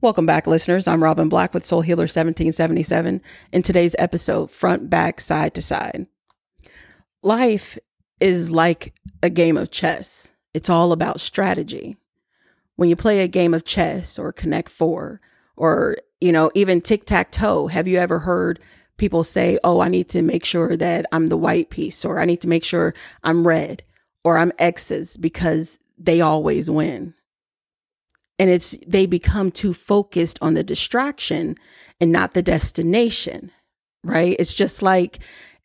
Welcome back, listeners. I'm Robin Black with Soul Healer 1777. In today's episode, front, back, side to side. Life is like a game of chess, it's all about strategy. When you play a game of chess or Connect Four or, you know, even tic tac toe, have you ever heard people say, Oh, I need to make sure that I'm the white piece or I need to make sure I'm red or I'm X's because they always win and it's they become too focused on the distraction and not the destination right? It's just like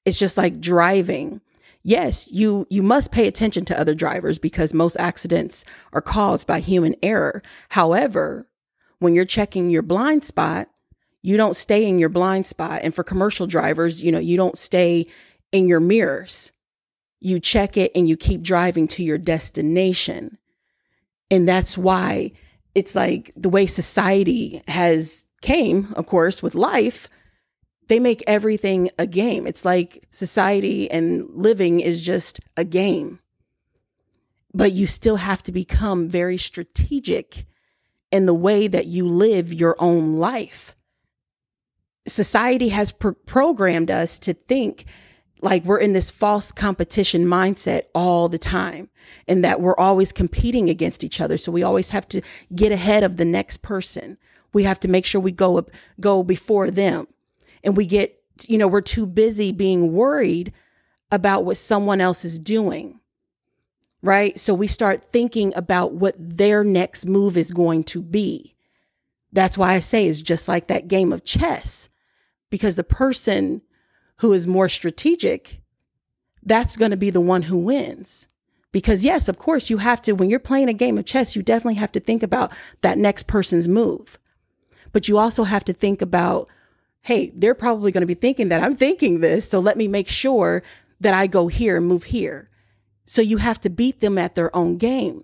it's just like driving. Yes you you must pay attention to other drivers because most accidents are caused by human error. However when you're checking your blind spot you don't stay in your blind spot. And for commercial drivers you know you don't stay in your mirrors. You check it and you keep driving to your destination. And that's why it's like the way society has came, of course, with life, they make everything a game. It's like society and living is just a game. But you still have to become very strategic in the way that you live your own life. Society has programmed us to think like we're in this false competition mindset all the time and that we're always competing against each other. So we always have to get ahead of the next person. We have to make sure we go up, go before them. And we get, you know, we're too busy being worried about what someone else is doing. Right? So we start thinking about what their next move is going to be. That's why I say it's just like that game of chess because the person who is more strategic, that's going to be the one who wins. Because, yes, of course, you have to, when you're playing a game of chess, you definitely have to think about that next person's move. But you also have to think about, hey, they're probably going to be thinking that I'm thinking this. So let me make sure that I go here and move here. So you have to beat them at their own game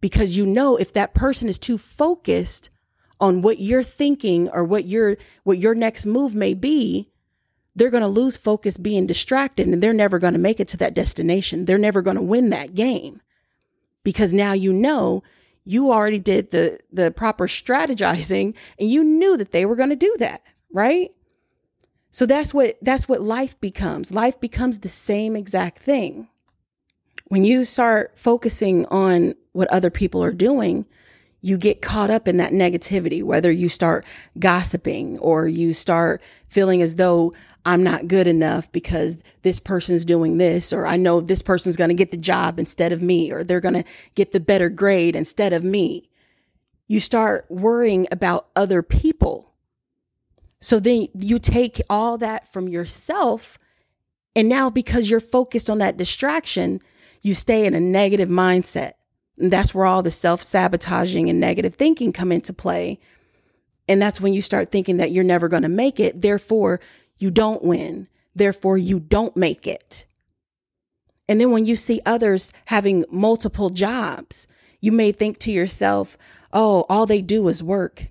because you know if that person is too focused on what you're thinking or what your what your next move may be they're going to lose focus being distracted and they're never going to make it to that destination. They're never going to win that game because now you know you already did the the proper strategizing and you knew that they were going to do that, right? So that's what that's what life becomes. Life becomes the same exact thing. When you start focusing on what other people are doing, you get caught up in that negativity, whether you start gossiping or you start feeling as though I'm not good enough because this person's doing this, or I know this person's going to get the job instead of me, or they're going to get the better grade instead of me. You start worrying about other people. So then you take all that from yourself. And now, because you're focused on that distraction, you stay in a negative mindset. And that's where all the self sabotaging and negative thinking come into play. And that's when you start thinking that you're never going to make it. Therefore, you don't win. Therefore, you don't make it. And then when you see others having multiple jobs, you may think to yourself, oh, all they do is work.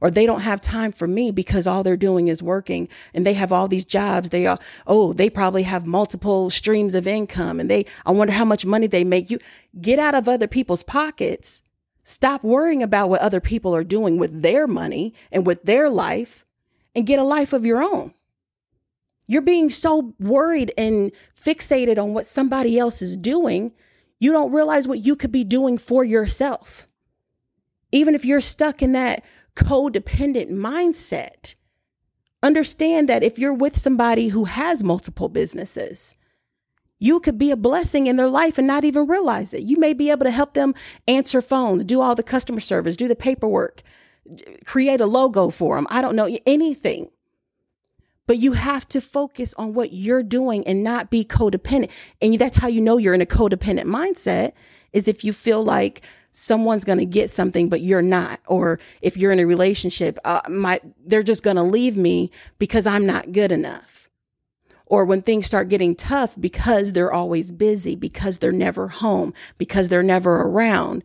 Or they don't have time for me because all they're doing is working and they have all these jobs. They are, oh, they probably have multiple streams of income and they, I wonder how much money they make. You get out of other people's pockets. Stop worrying about what other people are doing with their money and with their life and get a life of your own. You're being so worried and fixated on what somebody else is doing, you don't realize what you could be doing for yourself. Even if you're stuck in that codependent mindset, understand that if you're with somebody who has multiple businesses, you could be a blessing in their life and not even realize it. You may be able to help them answer phones, do all the customer service, do the paperwork, create a logo for them. I don't know, anything. But you have to focus on what you're doing and not be codependent. And that's how you know you're in a codependent mindset is if you feel like someone's going to get something but you're not or if you're in a relationship uh, my they're just going to leave me because I'm not good enough. Or when things start getting tough because they're always busy, because they're never home, because they're never around,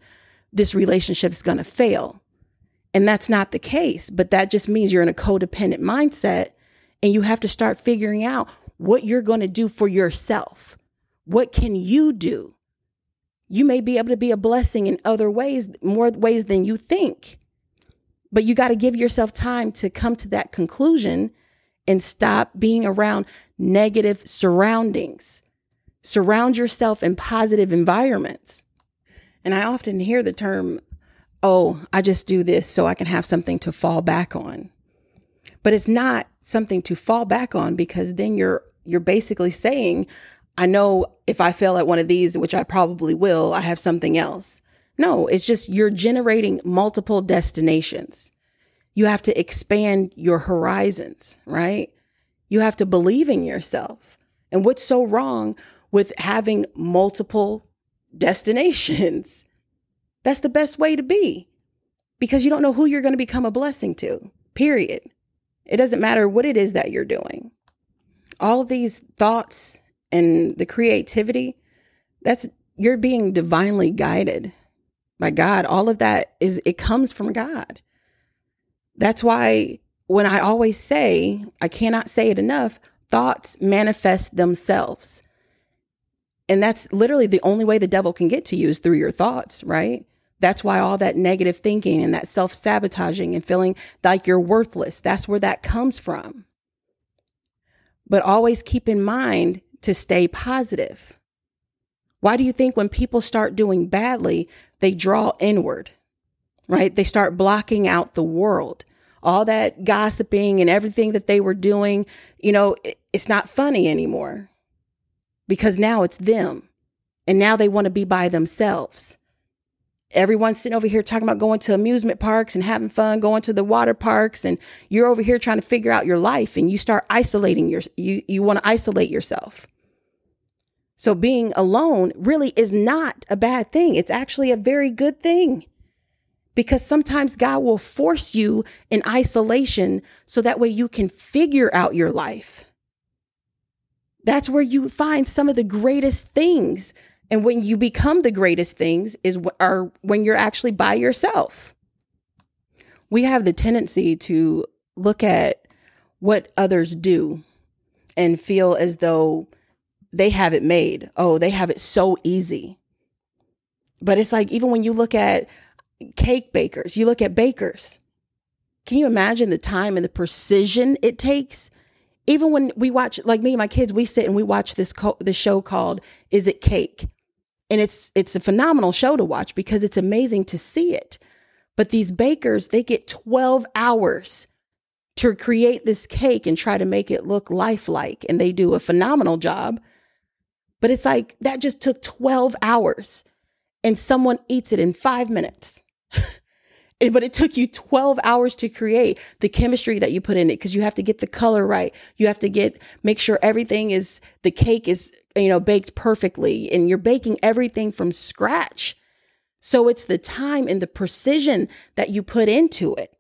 this relationship is going to fail. And that's not the case, but that just means you're in a codependent mindset and you have to start figuring out what you're going to do for yourself. What can you do? You may be able to be a blessing in other ways, more ways than you think. But you got to give yourself time to come to that conclusion and stop being around negative surroundings. Surround yourself in positive environments. And I often hear the term, oh, I just do this so I can have something to fall back on. But it's not something to fall back on because then you're you're basically saying, I know if I fail at one of these, which I probably will, I have something else. No, it's just you're generating multiple destinations. You have to expand your horizons, right? You have to believe in yourself. And what's so wrong with having multiple destinations? That's the best way to be because you don't know who you're going to become a blessing to, period. It doesn't matter what it is that you're doing. All of these thoughts and the creativity, that's you're being divinely guided by God. All of that is, it comes from God. That's why when I always say, I cannot say it enough, thoughts manifest themselves. And that's literally the only way the devil can get to you is through your thoughts, right? That's why all that negative thinking and that self sabotaging and feeling like you're worthless, that's where that comes from. But always keep in mind to stay positive. Why do you think when people start doing badly, they draw inward, right? They start blocking out the world. All that gossiping and everything that they were doing, you know, it's not funny anymore because now it's them. And now they want to be by themselves. Everyone's sitting over here talking about going to amusement parks and having fun, going to the water parks, and you're over here trying to figure out your life and you start isolating your you you want to isolate yourself. So being alone really is not a bad thing. It's actually a very good thing because sometimes God will force you in isolation so that way you can figure out your life. That's where you find some of the greatest things. And when you become the greatest things is are when you're actually by yourself. We have the tendency to look at what others do and feel as though they have it made. Oh, they have it so easy. But it's like, even when you look at cake bakers, you look at bakers, can you imagine the time and the precision it takes? Even when we watch, like me and my kids, we sit and we watch this co- this show called "Is It Cake," and it's it's a phenomenal show to watch because it's amazing to see it. But these bakers, they get twelve hours to create this cake and try to make it look lifelike, and they do a phenomenal job. But it's like that just took 12 hours and someone eats it in five minutes. but it took you 12 hours to create the chemistry that you put in it because you have to get the color right. You have to get, make sure everything is, the cake is, you know, baked perfectly and you're baking everything from scratch. So it's the time and the precision that you put into it.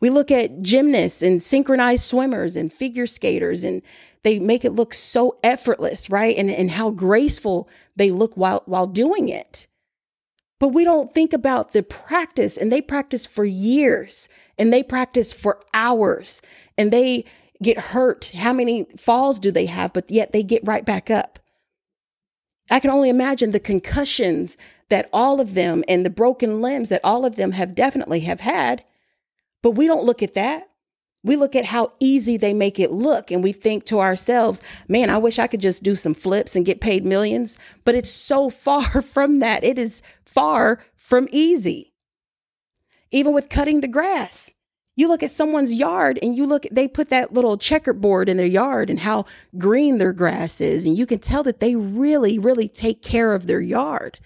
We look at gymnasts and synchronized swimmers and figure skaters and they make it look so effortless, right? And, and how graceful they look while, while doing it. But we don't think about the practice and they practice for years and they practice for hours and they get hurt. How many falls do they have? But yet they get right back up. I can only imagine the concussions that all of them and the broken limbs that all of them have definitely have had. But we don't look at that. We look at how easy they make it look and we think to ourselves, man, I wish I could just do some flips and get paid millions. But it's so far from that. It is far from easy. Even with cutting the grass, you look at someone's yard and you look, they put that little checkerboard in their yard and how green their grass is. And you can tell that they really, really take care of their yard.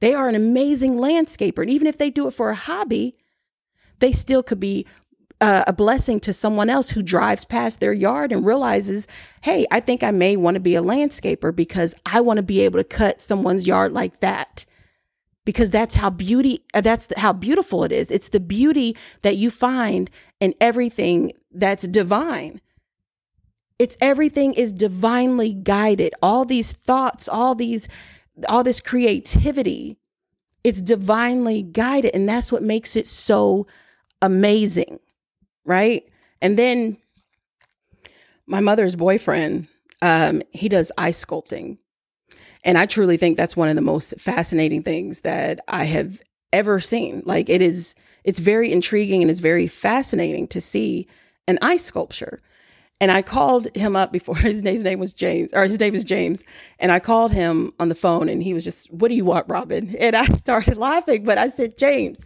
They are an amazing landscaper. And even if they do it for a hobby, they still could be uh, a blessing to someone else who drives past their yard and realizes, hey, I think I may want to be a landscaper because I want to be able to cut someone's yard like that. Because that's how beauty, uh, that's how beautiful it is. It's the beauty that you find in everything that's divine. It's everything is divinely guided. All these thoughts, all these, all this creativity, it's divinely guided. And that's what makes it so amazing right? And then my mother's boyfriend, um, he does ice sculpting. And I truly think that's one of the most fascinating things that I have ever seen. Like it is, it's very intriguing and it's very fascinating to see an ice sculpture. And I called him up before his name, his name was James, or his name is James. And I called him on the phone and he was just, What do you want, Robin? And I started laughing, but I said, James,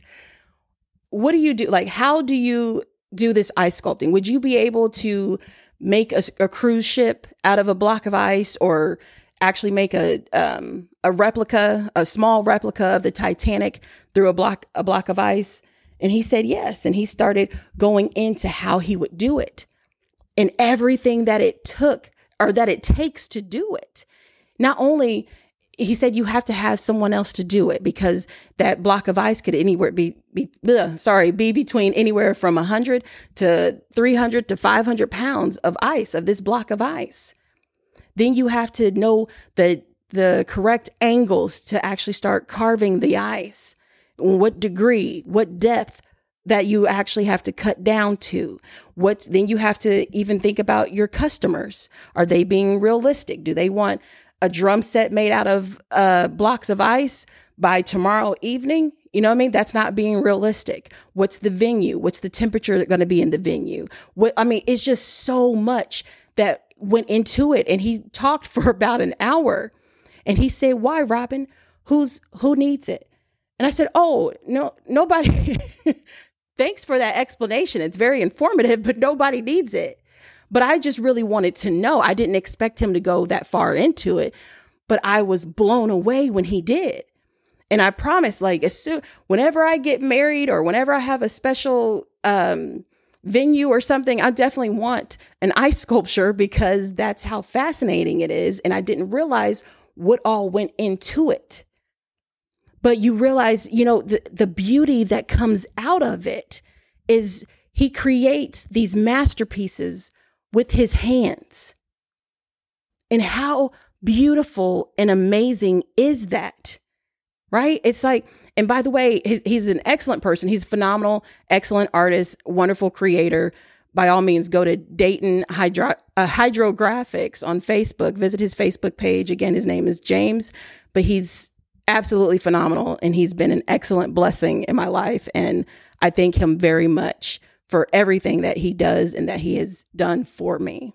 what do you do? Like, how do you do this ice sculpting? Would you be able to make a, a cruise ship out of a block of ice or actually make a um, a replica, a small replica of the Titanic through a block a block of ice? And he said yes. And he started going into how he would do it and everything that it took or that it takes to do it. Not only he said you have to have someone else to do it because that block of ice could anywhere be, be ugh, sorry be between anywhere from 100 to 300 to 500 pounds of ice of this block of ice then you have to know the the correct angles to actually start carving the ice what degree what depth that you actually have to cut down to. What then you have to even think about your customers. Are they being realistic? Do they want a drum set made out of uh, blocks of ice by tomorrow evening? You know what I mean? That's not being realistic. What's the venue? What's the temperature that's going to be in the venue? What I mean, it's just so much that went into it. And he talked for about an hour, and he said, "Why, Robin? Who's who needs it?" And I said, "Oh, no, nobody." thanks for that explanation. It's very informative, but nobody needs it. But I just really wanted to know. I didn't expect him to go that far into it, but I was blown away when he did. And I promise, like, as soon, whenever I get married or whenever I have a special um, venue or something, I definitely want an ice sculpture because that's how fascinating it is. And I didn't realize what all went into it but you realize, you know, the, the beauty that comes out of it is he creates these masterpieces with his hands. And how beautiful and amazing is that? Right? It's like, and by the way, he's, he's an excellent person. He's phenomenal, excellent artist, wonderful creator. By all means, go to Dayton Hydro, uh, Hydrographics on Facebook. Visit his Facebook page. Again, his name is James, but he's absolutely phenomenal and he's been an excellent blessing in my life and I thank him very much for everything that he does and that he has done for me.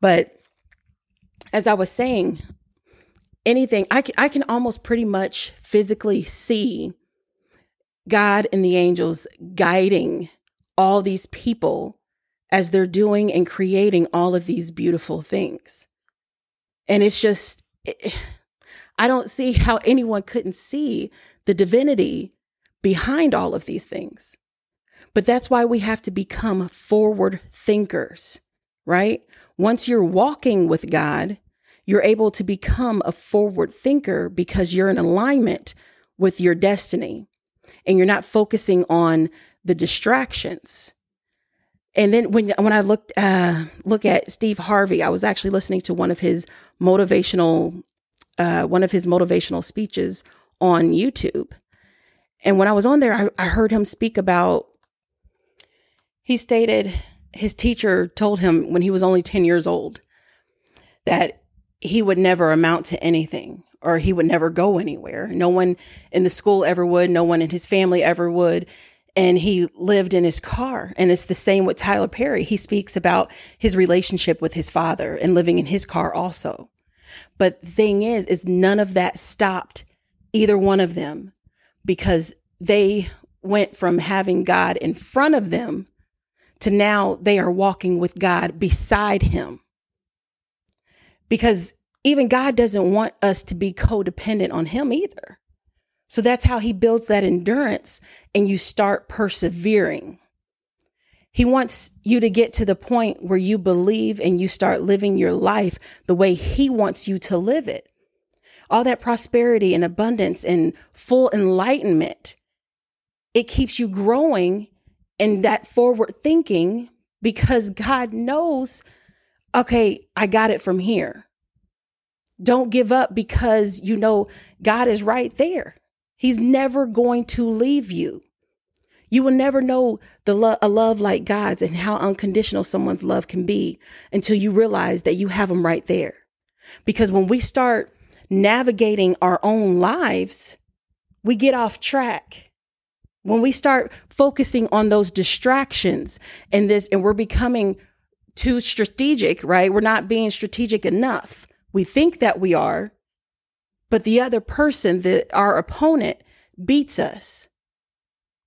But as I was saying, anything I can I can almost pretty much physically see God and the angels guiding all these people as they're doing and creating all of these beautiful things. And it's just it, I don't see how anyone couldn't see the divinity behind all of these things. But that's why we have to become forward thinkers, right? Once you're walking with God, you're able to become a forward thinker because you're in alignment with your destiny and you're not focusing on the distractions. And then when when I looked uh, look at Steve Harvey, I was actually listening to one of his motivational uh, one of his motivational speeches on YouTube. And when I was on there, I, I heard him speak about, he stated his teacher told him when he was only 10 years old that he would never amount to anything or he would never go anywhere. No one in the school ever would, no one in his family ever would. And he lived in his car. And it's the same with Tyler Perry. He speaks about his relationship with his father and living in his car also. But the thing is, is none of that stopped either one of them because they went from having God in front of them to now they are walking with God beside him. Because even God doesn't want us to be codependent on him either. So that's how he builds that endurance and you start persevering. He wants you to get to the point where you believe and you start living your life the way He wants you to live it. All that prosperity and abundance and full enlightenment, it keeps you growing in that forward thinking because God knows, okay, I got it from here. Don't give up because you know God is right there. He's never going to leave you. You will never know the lo- a love like God's and how unconditional someone's love can be until you realize that you have them right there. Because when we start navigating our own lives, we get off track When we start focusing on those distractions and this, and we're becoming too strategic, right? We're not being strategic enough. We think that we are, but the other person, that our opponent, beats us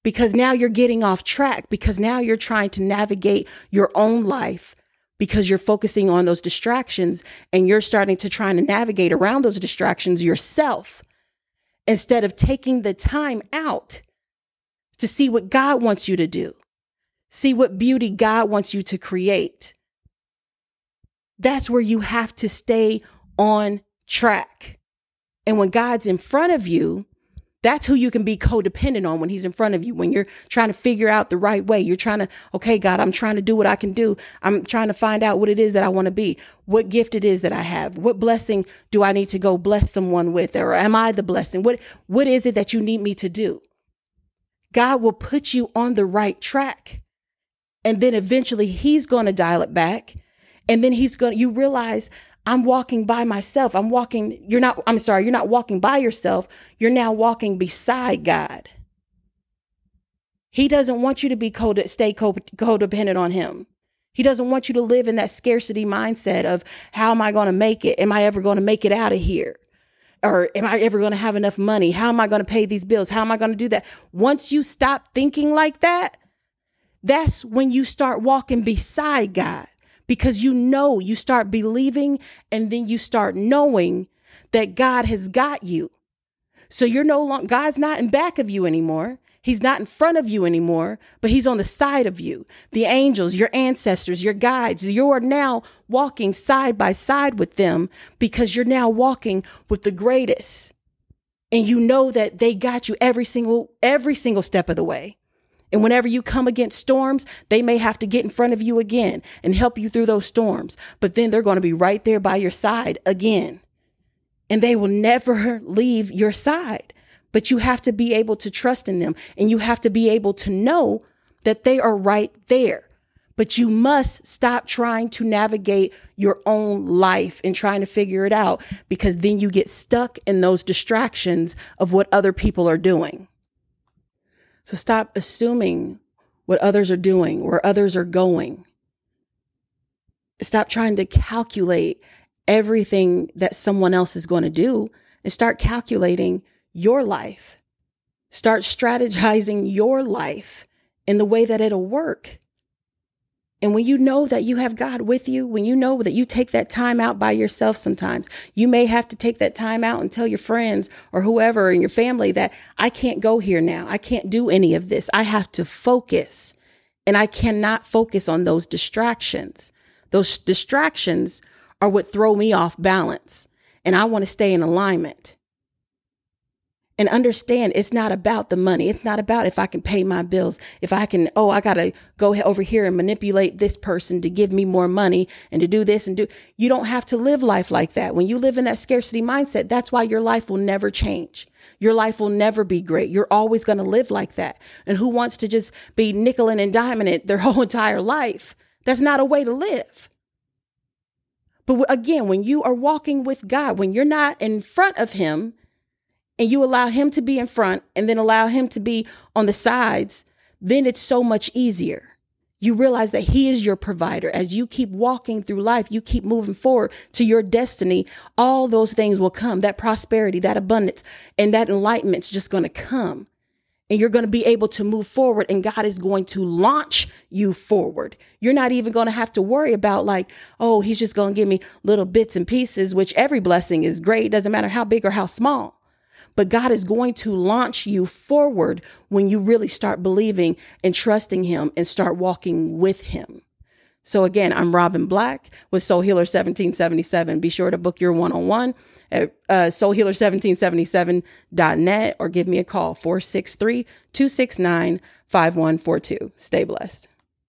because now you're getting off track because now you're trying to navigate your own life because you're focusing on those distractions and you're starting to try to navigate around those distractions yourself instead of taking the time out to see what God wants you to do, see what beauty God wants you to create. That's where you have to stay on track. And when God's in front of you, that's who you can be codependent on when he's in front of you. When you're trying to figure out the right way, you're trying to, okay, God, I'm trying to do what I can do. I'm trying to find out what it is that I want to be, what gift it is that I have, what blessing do I need to go bless someone with, or am I the blessing? What, what is it that you need me to do? God will put you on the right track. And then eventually he's going to dial it back. And then he's going to, you realize I'm walking by myself. I'm walking, you're not, I'm sorry, you're not walking by yourself. You're now walking beside God. He doesn't want you to be code, stay codependent on him. He doesn't want you to live in that scarcity mindset of how am I going to make it? Am I ever going to make it out of here? Or am I ever going to have enough money? How am I going to pay these bills? How am I going to do that? Once you stop thinking like that, that's when you start walking beside God because you know, you start believing and then you start knowing that God has got you. So you're no longer, God's not in back of you anymore. He's not in front of you anymore, but he's on the side of you. The angels, your ancestors, your guides, you are now walking side by side with them because you're now walking with the greatest. And you know that they got you every single every single step of the way. And whenever you come against storms, they may have to get in front of you again and help you through those storms. But then they're going to be right there by your side again. And they will never leave your side. But you have to be able to trust in them and you have to be able to know that they are right there. But you must stop trying to navigate your own life and trying to figure it out because then you get stuck in those distractions of what other people are doing. So stop assuming what others are doing, where others are going. Stop trying to calculate everything that someone else is going to do and start calculating your life. Start strategizing your life in the way that it'll work. And when you know that you have God with you, when you know that you take that time out by yourself sometimes, you may have to take that time out and tell your friends or whoever in your family that I can't go here now. I can't do any of this. I have to focus and I cannot focus on those distractions. Those distractions are what throw me off balance and I want to stay in alignment and understand it's not about the money. It's not about if I can pay my bills. If I can, oh, I got to go over here and manipulate this person to give me more money and to do this and do. You don't have to live life like that. When you live in that scarcity mindset, that's why your life will never change. Your life will never be great. You're always going to live like that. And who wants to just be nickel and diamond it their whole entire life? That's not a way to live. But again, when you are walking with God, when you're not in front of Him, and you allow him to be in front and then allow him to be on the sides, then it's so much easier. You realize that he is your provider. As you keep walking through life, you keep moving forward to your destiny, all those things will come. That prosperity, that abundance, and that enlightenment's just going to come. And you're going to be able to move forward, and God is going to launch you forward. You're not even going to have to worry about, like, oh, he's just going to give me little bits and pieces, which every blessing is great. Doesn't matter how big or how small. But God is going to launch you forward when you really start believing and trusting Him and start walking with Him. So again, I'm Robin Black with Soul Healer 1777. Be sure to book your one-on-one at uh, soulhealer1777.net or give me a call 463-269-5142. Stay blessed.